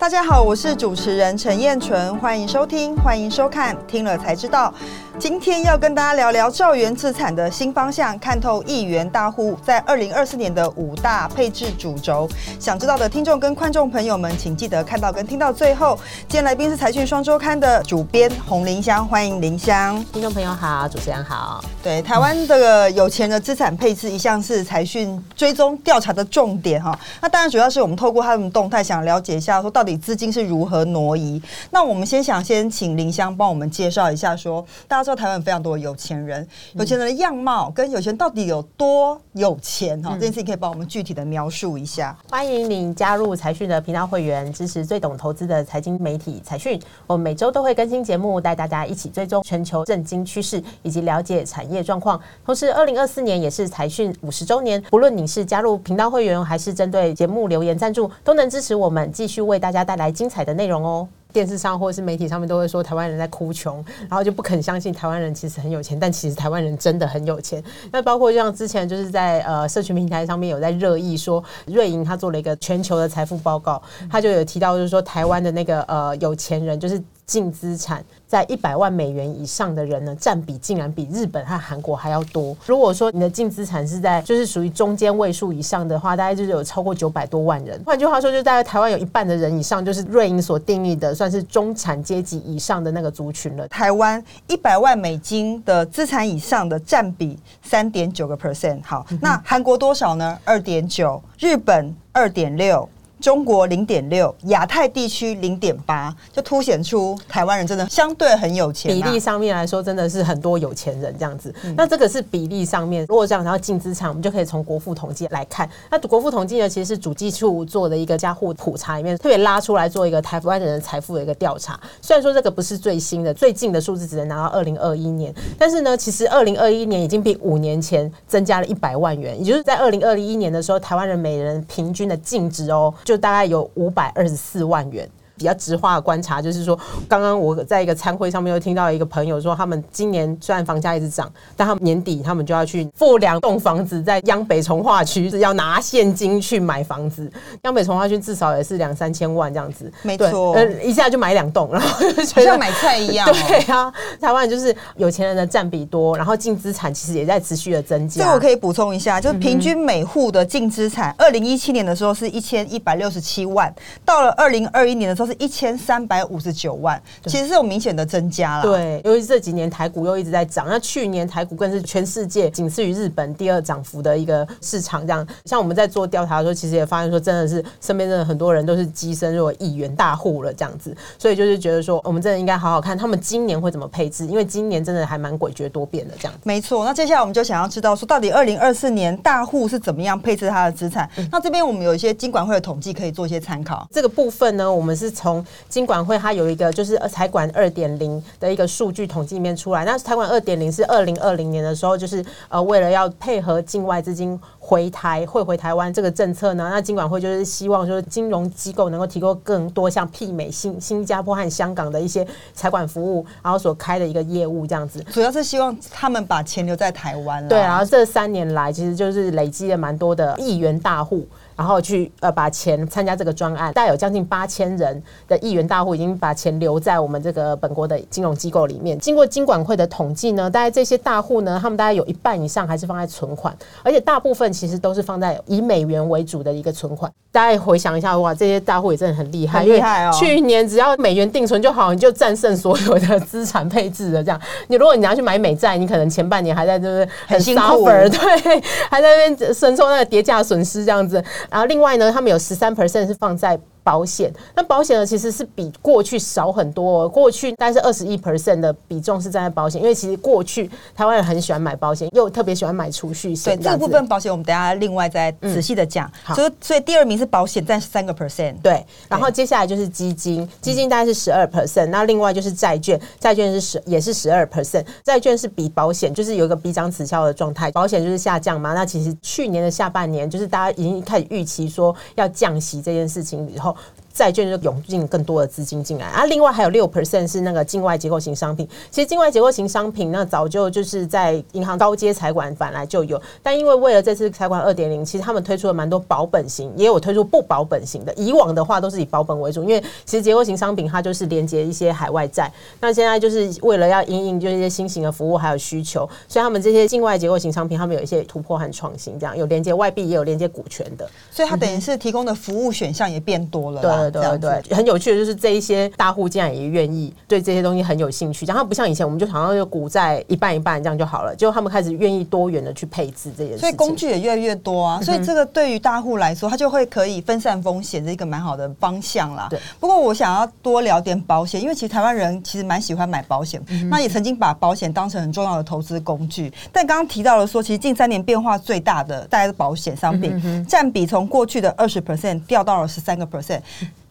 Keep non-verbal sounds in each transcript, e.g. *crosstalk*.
大家好，我是主持人陈燕纯，欢迎收听，欢迎收看，听了才知道。今天要跟大家聊聊兆元资产的新方向，看透亿元大户在二零二四年的五大配置主轴。想知道的听众跟观众朋友们，请记得看到跟听到最后。今天来宾是财讯双周刊的主编洪林香，欢迎林香。听众朋友好，主持人好。对，台湾这个有钱的资产配置一向是财讯追踪调查的重点哈。那当然主要是我们透过他们动态，想了解一下说到底资金是如何挪移。那我们先想先请林香帮我们介绍一下，说大家知道台湾非常多的有钱人，有钱人的样貌跟有钱人到底有多有钱哈？这件事情可以帮我们具体的描述一下。欢迎您加入财讯的频道会员，支持最懂投资的财经媒体财讯。我们每周都会更新节目，带大家一起追踪全球震惊趋势，以及了解产业状况。同时，二零二四年也是财讯五十周年，不论你是加入频道会员，还是针对节目留言赞助，都能支持我们继续为大家带来精彩的内容哦。电视上或者是媒体上面都会说台湾人在哭穷，然后就不肯相信台湾人其实很有钱，但其实台湾人真的很有钱。那包括像之前就是在呃社群平台上面有在热议说，瑞银他做了一个全球的财富报告，他就有提到就是说台湾的那个呃有钱人就是净资产。在一百万美元以上的人呢，占比竟然比日本和韩国还要多。如果说你的净资产是在就是属于中间位数以上的话，大概就是有超过九百多万人。换句话说，就大概台湾有一半的人以上，就是瑞银所定义的算是中产阶级以上的那个族群了。台湾一百万美金的资产以上的占比三点九个 percent。好，那韩国多少呢？二点九，日本二点六。中国零点六，亚太地区零点八，就凸显出台湾人真的相对很有钱。比例上面来说，真的是很多有钱人这样子。那这个是比例上面，如果这样，然后净资产，我们就可以从国富统计来看。那国富统计呢，其实是主计处做的一个家户普查里面特别拉出来做一个台湾人的财富的一个调查。虽然说这个不是最新的，最近的数字只能拿到二零二一年，但是呢，其实二零二一年已经比五年前增加了一百万元，也就是在二零二一年的时候，台湾人每人平均的净值哦。就大概有五百二十四万元。比较直化的观察就是说，刚刚我在一个餐会上面又听到一个朋友说，他们今年虽然房价一直涨，但他们年底他们就要去付两栋房子，在央北从化区是要拿现金去买房子。央北从化区至少也是两三千万这样子，没错，一下就买两栋，然后就像买菜一样。*laughs* 对啊，台湾就是有钱人的占比多，然后净资产其实也在持续的增加。这我可以补充一下，就是平均每户的净资产，二零一七年的时候是一千一百六十七万，到了二零二一年的时候。是一千三百五十九万，其实是有明显的增加了。对，由于这几年台股又一直在涨，那去年台股更是全世界仅次于日本第二涨幅的一个市场。这样，像我们在做调查的时候，其实也发现说，真的是身边真的很多人都是跻身入亿元大户了这样子。所以就是觉得说，我们真的应该好好看他们今年会怎么配置，因为今年真的还蛮诡谲多变的这样。没错，那接下来我们就想要知道说，到底二零二四年大户是怎么样配置他的资产？那这边我们有一些经管会的统计可以做一些参考。这个部分呢，我们是。从金管会它有一个就是财管二点零的一个数据统计里面出来，那财管二点零是二零二零年的时候，就是呃为了要配合境外资金回台汇回台湾这个政策呢，那金管会就是希望就是金融机构能够提供更多像媲美新新加坡和香港的一些财管服务，然后所开的一个业务这样子，主要是希望他们把钱留在台湾。对，然后这三年来其实就是累积了蛮多的亿元大户。然后去呃把钱参加这个专案，大概有将近八千人的议员大户已经把钱留在我们这个本国的金融机构里面。经过金管会的统计呢，大概这些大户呢，他们大概有一半以上还是放在存款，而且大部分其实都是放在以美元为主的一个存款。大家回想一下，哇，这些大户也真的很厉害，厉害哦！去年只要美元定存就好，你就战胜所有的资产配置了。这样，你如果你要去买美债，你可能前半年还在就是很辛苦，对，还在那边承受那个跌价损失这样子。然后另外呢，他们有十三 percent 是放在保险。那保险呢，其实是比过去少很多。过去大概是二十一 percent 的比重是站在保险，因为其实过去台湾人很喜欢买保险，又特别喜欢买储蓄险。对这个部分保险，我们等下另外再仔细的讲。所以，所以第二名是保险，占三个 percent。对，然后接下来就是基金，基金大概是十二 percent。那另外就是债券，债券是十也是十二 percent。债券是比保险就是有一个逼涨此消的状态，保险就是下降嘛。那其实去年的下半年，就是大家已经开始预期说要降息这件事情以后。好，债券就涌进更多的资金进来啊，另外还有六 percent 是那个境外结构型商品。其实境外结构型商品那早就就是在银行高阶财管本来就有，但因为为了这次财管二点零，其实他们推出了蛮多保本型，也有推出不保本型的。以往的话都是以保本为主，因为其实结构型商品它就是连接一些海外债。那现在就是为了要应应就是一些新型的服务还有需求，所以他们这些境外结构型商品，他们有一些突破和创新，这样有连接外币，也有连接股权的。所以它等于是提供的服务选项也变多了。对对对对，很有趣的就是这一些大户竟然也愿意对这些东西很有兴趣，然后不像以前我们就好像就股债一半一半这样就好了，就他们开始愿意多元的去配置这件事，所以工具也越来越多啊。所以这个对于大户来说，他就会可以分散风险的一个蛮好的方向啦。对。不过我想要多聊点保险，因为其实台湾人其实蛮喜欢买保险，那也曾经把保险当成很重要的投资工具。但刚刚提到了说，其实近三年变化最大的大概是保险商品占比从过去的二十 percent 掉到了十三个 percent。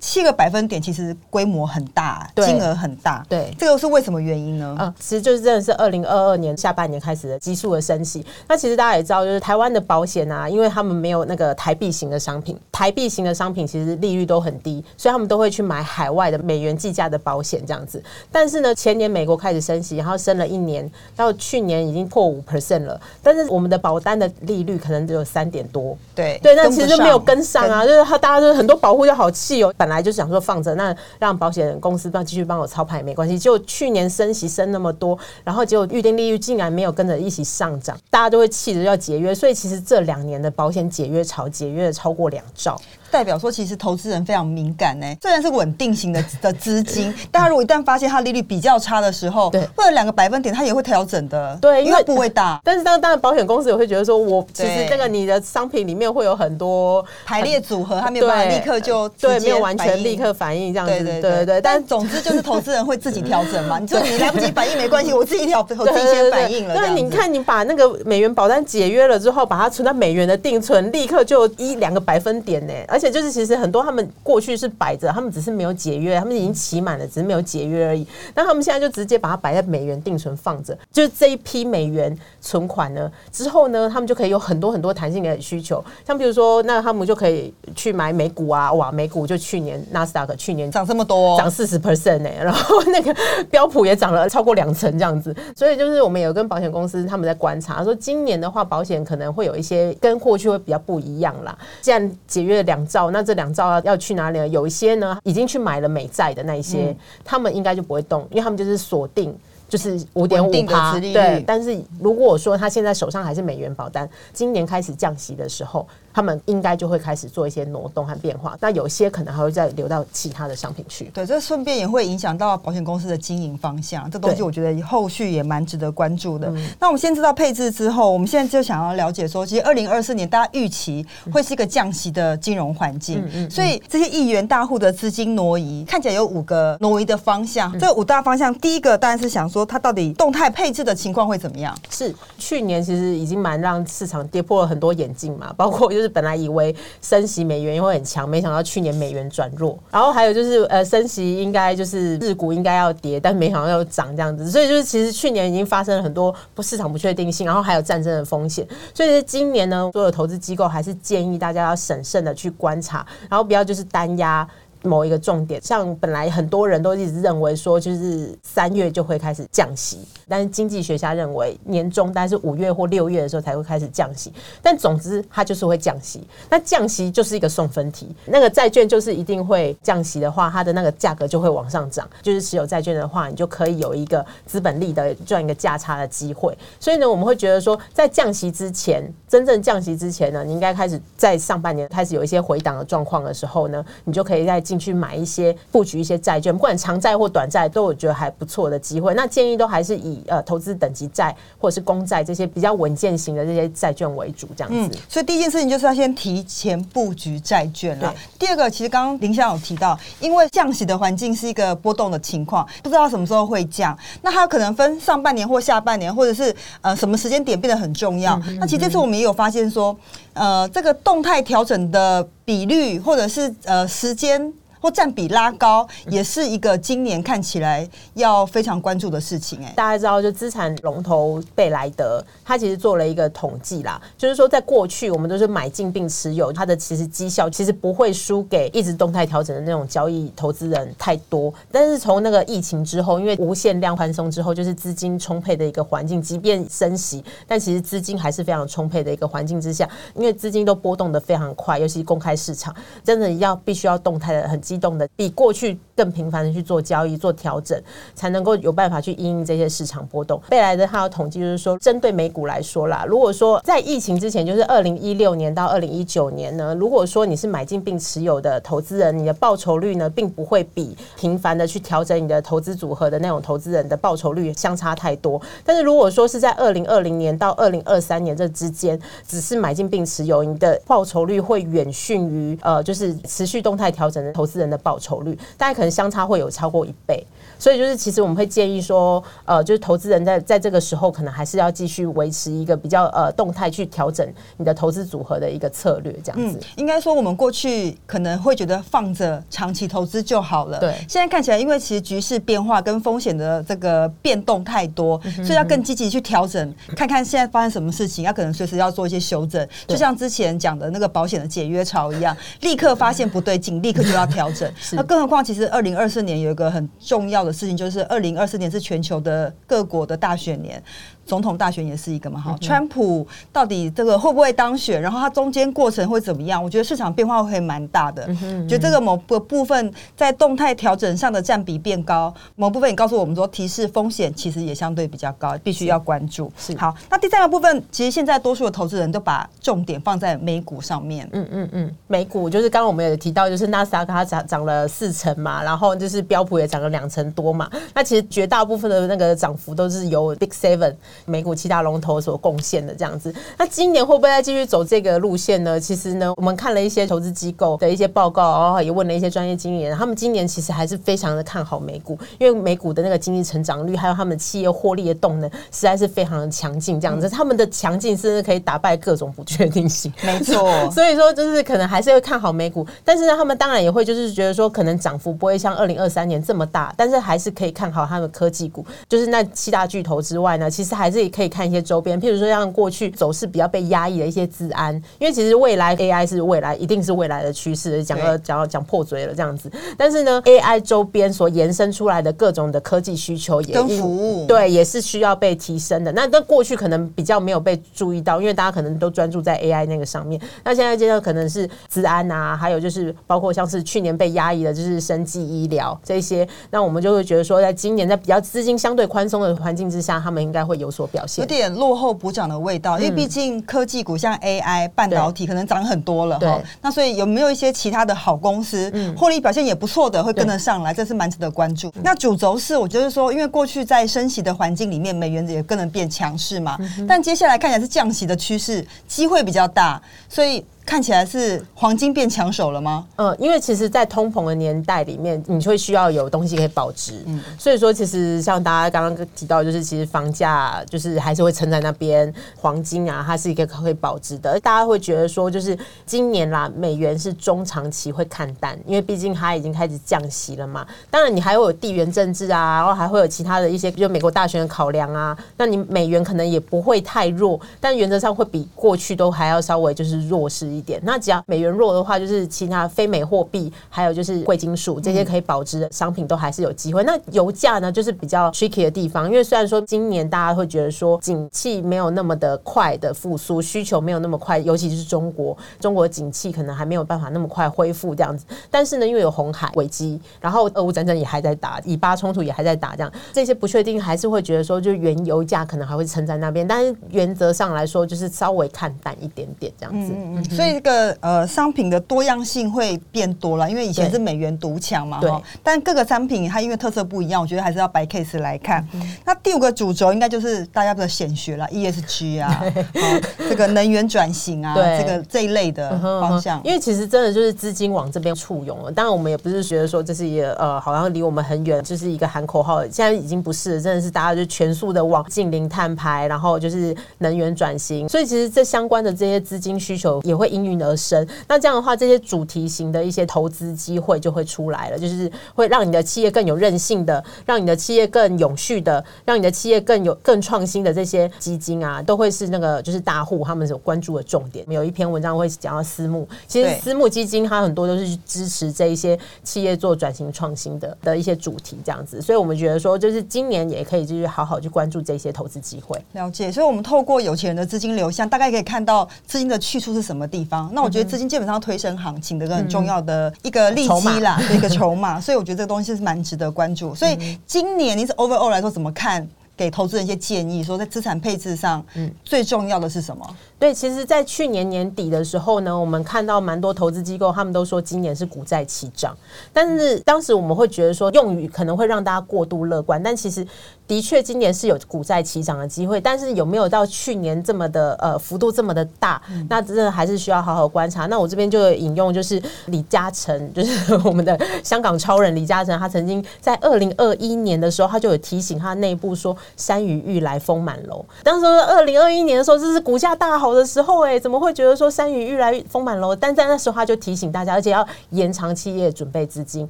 七个百分点其实规模很大，金额很大。对，这个是为什么原因呢？嗯，其实就是真的是二零二二年下半年开始的基数的升息。那其实大家也知道，就是台湾的保险啊，因为他们没有那个台币型的商品，台币型的商品其实利率都很低，所以他们都会去买海外的美元计价的保险这样子。但是呢，前年美国开始升息，然后升了一年，到去年已经破五 percent 了。但是我们的保单的利率可能只有三点多。对对，那其实就没有跟上啊。就是他大家就是很多保护就好气哦，本本来就想说放着。那让保险公司帮继续帮我操盘也没关系。就去年升息升那么多，然后结果预定利率竟然没有跟着一起上涨，大家都会气着要解约。所以其实这两年的保险解约潮，解约了超过两兆。代表说，其实投资人非常敏感呢。虽然是稳定型的 *laughs* 的资金，但他如果一旦发现它利率比较差的时候，对，或者两个百分点，它也会调整的。对，因为部位大。*laughs* 但是当当然，保险公司也会觉得说，我其实这个你的商品里面会有很多排列组合，它没有办法立刻就对，没有完全立刻反应这样子。对对对对。但总之就是投资人会自己调整嘛。*laughs* 你说你来不及反应没关系，我自己调，我自己先反应了。那你看，你把那个美元保单解约了之后，把它存在美元的定存，立刻就一两个百分点呢。而且就是其实很多。他们过去是摆着，他们只是没有解约，他们已经期满了，只是没有解约而已。那他们现在就直接把它摆在美元定存放着，就是这一批美元存款呢，之后呢，他们就可以有很多很多弹性的需求，像比如说，那他们就可以去买美股啊，哇，美股就去年纳斯达克去年 *laughs* 涨这么多，涨四十 percent 呢，然后那个标普也涨了超过两成这样子，所以就是我们有跟保险公司他们在观察，说今年的话，保险可能会有一些跟过去会比较不一样啦。既然解约两兆，那这两兆。要去哪里？有一些呢，已经去买了美债的那一些，他们应该就不会动，因为他们就是锁定，就是五点五趴。对，但是如果我说他现在手上还是美元保单，今年开始降息的时候。他们应该就会开始做一些挪动和变化，那有些可能还会再流到其他的商品去。对，这顺便也会影响到保险公司的经营方向。这东西我觉得后续也蛮值得关注的。那我们先知道配置之后，我们现在就想要了解说，其实二零二四年大家预期会是一个降息的金融环境，嗯所以这些亿元大户的资金挪移看起来有五个挪移的方向。这五大方向，第一个当然是想说它到底动态配置的情况会怎么样？是去年其实已经蛮让市场跌破了很多眼镜嘛，包括就是。本来以为升息美元会很强，没想到去年美元转弱。然后还有就是呃，升息应该就是日股应该要跌，但没想到又涨这样子。所以就是其实去年已经发生了很多不市场不确定性，然后还有战争的风险。所以今年呢，所有投资机构还是建议大家要审慎的去观察，然后不要就是单压。某一个重点，像本来很多人都一直认为说，就是三月就会开始降息，但是经济学家认为年中，但是五月或六月的时候才会开始降息。但总之，它就是会降息。那降息就是一个送分题，那个债券就是一定会降息的话，它的那个价格就会往上涨。就是持有债券的话，你就可以有一个资本利的赚一个价差的机会。所以呢，我们会觉得说，在降息之前，真正降息之前呢，你应该开始在上半年开始有一些回档的状况的时候呢，你就可以在。进去买一些布局一些债券，不管长债或短债，都我觉得还不错的机会。那建议都还是以呃投资等级债或者是公债这些比较稳健型的这些债券为主，这样子。所以第一件事情就是要先提前布局债券了。第二个，其实刚刚林香有提到，因为降息的环境是一个波动的情况，不知道什么时候会降，那它可能分上半年或下半年，或者是呃什么时间点变得很重要。那其实这次我们也有发现说，呃，这个动态调整的比率或者是呃时间。或占比拉高，也是一个今年看起来要非常关注的事情。哎，大家知道，就资产龙头贝莱德，他其实做了一个统计啦，就是说在过去我们都是买进并持有，它的其实绩效其实不会输给一直动态调整的那种交易投资人太多。但是从那个疫情之后，因为无限量宽松之后，就是资金充沛的一个环境，即便升息，但其实资金还是非常充沛的一个环境之下，因为资金都波动的非常快，尤其公开市场，真的要必须要动态的很。激动的比过去更频繁的去做交易、做调整，才能够有办法去应应这些市场波动。贝莱德他有统计，就是说，针对美股来说啦，如果说在疫情之前，就是二零一六年到二零一九年呢，如果说你是买进并持有的投资人，你的报酬率呢，并不会比频繁的去调整你的投资组合的那种投资人的报酬率相差太多。但是如果说是在二零二零年到二零二三年这之间，只是买进并持有，你的报酬率会远逊于呃，就是持续动态调整的投资。人的报酬率大概可能相差会有超过一倍，所以就是其实我们会建议说，呃，就是投资人在在这个时候可能还是要继续维持一个比较呃动态去调整你的投资组合的一个策略，这样子。应该说我们过去可能会觉得放着长期投资就好了，对。现在看起来，因为其实局势变化跟风险的这个变动太多，所以要更积极去调整，看看现在发生什么事情，要可能随时要做一些修正。就像之前讲的那个保险的解约潮一样，立刻发现不对劲，*laughs* 立刻就要调。*laughs* 那更何况，其实二零二四年有一个很重要的事情，就是二零二四年是全球的各国的大选年。总统大选也是一个嘛，哈，川普到底这个会不会当选？然后它中间过程会怎么样？我觉得市场变化会蛮大的。觉得这个某个部分在动态调整上的占比变高，某部分也告诉我们说，提示风险其实也相对比较高，必须要关注。是好，那第三个部分，其实现在多数的投资人都把重点放在美股上面。嗯嗯嗯，美股就是刚刚我们也提到，就是纳斯达克它涨涨了四成嘛，然后就是标普也涨了两成多嘛。那其实绝大部分的那个涨幅都是由 Big Seven。美股七大龙头所贡献的这样子，那今年会不会再继续走这个路线呢？其实呢，我们看了一些投资机构的一些报告，然后也问了一些专业经理人，他们今年其实还是非常的看好美股，因为美股的那个经济成长率，还有他们企业获利的动能，实在是非常的强劲。这样子，他们的强劲甚至可以打败各种不确定性。没错，*laughs* 所以说就是可能还是会看好美股，但是呢，他们当然也会就是觉得说，可能涨幅不会像二零二三年这么大，但是还是可以看好他们科技股，就是那七大巨头之外呢，其实还是。自己可以看一些周边，譬如说像过去走势比较被压抑的一些资安，因为其实未来 AI 是未来，一定是未来的趋势，讲个讲讲破嘴了这样子。但是呢，AI 周边所延伸出来的各种的科技需求也跟服务，对，也是需要被提升的。那那过去可能比较没有被注意到，因为大家可能都专注在 AI 那个上面。那现在阶段可能是资安啊，还有就是包括像是去年被压抑的，就是生技医疗这些。那我们就会觉得说，在今年在比较资金相对宽松的环境之下，他们应该会有所。表现有点落后补涨的味道，因为毕竟科技股像 AI 半导体可能涨很多了哈。那所以有没有一些其他的好公司，获利表现也不错的，会跟得上来？这是蛮值得关注。那主轴是我觉得说，因为过去在升息的环境里面，美元也更能变强势嘛。但接下来看起来是降息的趋势，机会比较大，所以。看起来是黄金变抢手了吗？嗯，因为其实，在通膨的年代里面，你会需要有东西可以保值。嗯，所以说，其实像大家刚刚提到，就是其实房价就是还是会撑在那边，黄金啊，它是一个可以保值的。大家会觉得说，就是今年啦，美元是中长期会看淡，因为毕竟它已经开始降息了嘛。当然，你还会有地缘政治啊，然后还会有其他的一些，就美国大选的考量啊。那你美元可能也不会太弱，但原则上会比过去都还要稍微就是弱势。一点，那只要美元弱的话，就是其他非美货币，还有就是贵金属这些可以保值的商品都还是有机会。那油价呢，就是比较 tricky 的地方，因为虽然说今年大家会觉得说景气没有那么的快的复苏，需求没有那么快，尤其是中国，中国景气可能还没有办法那么快恢复这样子。但是呢，因为有红海危机，然后俄乌战争也还在打，以巴冲突也还在打，这样这些不确定还是会觉得说，就原油价可能还会撑在那边。但是原则上来说，就是稍微看淡一点点这样子。所以。这个呃商品的多样性会变多了，因为以前是美元独强嘛，对哈。但各个商品它因为特色不一样，我觉得还是要白 case 来看。那第五个主轴应该就是大家的显学了，ESG 啊，*laughs* 好这个能源转型啊，对这个这一类的嗯哼方向。因为其实真的就是资金往这边簇拥了。当然，我们也不是觉得说这是一个呃，好像离我们很远，就是一个喊口号。现在已经不是，真的是大家就全速的往近零碳排，然后就是能源转型。所以其实这相关的这些资金需求也会应运而生。那这样的话，这些主题型的一些投资机会就会出来了，就是会让你的企业更有韧性的，让你的企业更永续的，让你的企业更有更创新的这些基金啊，都会是那个就是大户他们所关注的重点。有一篇文章会讲到私募，其实私募基金它很多都是去支持这一些企业做转型创新的的一些主题这样子，所以我们觉得说，就是今年也可以就是好好去关注这些投资机会。了解，所以我们透过有钱人的资金流向，大概可以看到资金的去处是什么地方。那我觉得资金基本上推升行情的一个很重要的一个利基啦，一个筹码。*laughs* 所以我觉得这个东西是蛮值得关注。所以今年你是 overall 来说怎么看？给投资人一些建议，说在资产配置上，嗯，最重要的是什么？对，其实，在去年年底的时候呢，我们看到蛮多投资机构，他们都说今年是股债齐涨，但是当时我们会觉得说，用语可能会让大家过度乐观，但其实的确今年是有股债齐涨的机会，但是有没有到去年这么的呃幅度这么的大，那真的还是需要好好观察。那我这边就引用就是李嘉诚，就是 *laughs* 我们的香港超人李嘉诚，他曾经在二零二一年的时候，他就有提醒他内部说，山雨欲来风满楼。当时二零二一年的时候，这是股价大好的时候，哎，怎么会觉得说山雨欲来风满楼？但在那时候他就提醒大家，而且要延长企业准备资金。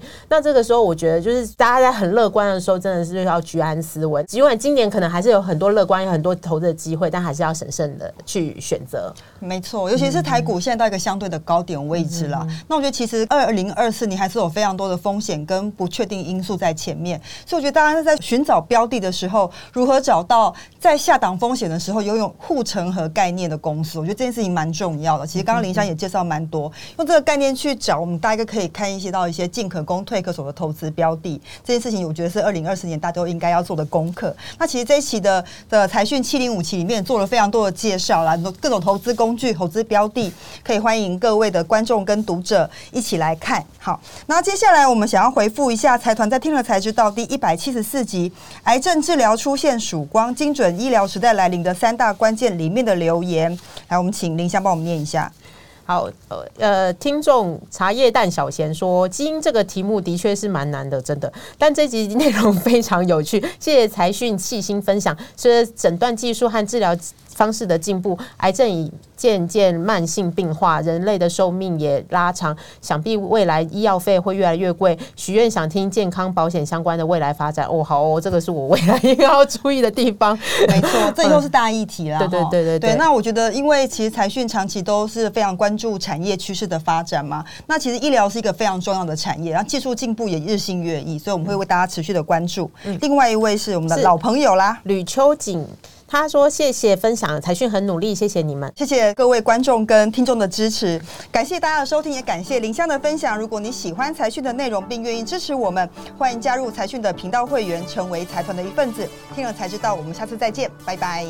那这个时候，我觉得就是大家在很乐观的时候，真的是要居安思危。尽管今年可能还是有很多乐观、有很多投资的机会，但还是要审慎的去选择。没错，尤其是台股现在到一个相对的高点位置了。那我觉得其实二零二四年还是有非常多的风险跟不确定因素在前面，所以我觉得大家在寻找标的的时候，如何找到在下档风险的时候拥有护城河概念的公司，我觉得这件事情蛮重要的。其实刚刚林香也介绍蛮多，用这个概念去找，我们大概可以看一些到一些进可攻退可守的投资标的。这件事情我觉得是二零二四年大家都应该要做的功课。那其实这一期的的财讯七零五期里面做了非常多的介绍啦，各种投资工具、投资标的，可以欢迎各位的观众跟读者一起来看。好，那接下来我们想要回复一下财团在听了才知道第一百七十四集《癌症治疗出现曙光，精准医疗时代来临》的三大关键里面的留言。来，我们请林香帮我们念一下。好，呃呃，听众茶叶蛋小贤说，基因这个题目的确是蛮难的，真的。但这集内容非常有趣，谢谢财讯细心分享。随着诊断技术和治疗方式的进步，癌症已渐渐慢性病化，人类的寿命也拉长，想必未来医药费会越来越贵。许愿想听健康保险相关的未来发展。哦，好哦，这个是我未来应该 *laughs* 要注意的地方。没错，这又是大议题啦。对对哈对对对那我觉得，因为其实财讯长期都是非常关注产业趋势的发展嘛。那其实医疗是一个非常重要的产业，然后技术进步也日新月异，所以我们会为大家持续的关注。另外一位是我们的老朋友啦。吕秋瑾他说：“谢谢分享，财讯很努力，谢谢你们。”谢谢各位观众跟听众的支持，感谢大家的收听，也感谢林香的分享。如果你喜欢财讯的内容，并愿意支持我们，欢迎加入财讯的频道会员，成为财团的一份子。听了才知道，我们下次再见，拜拜。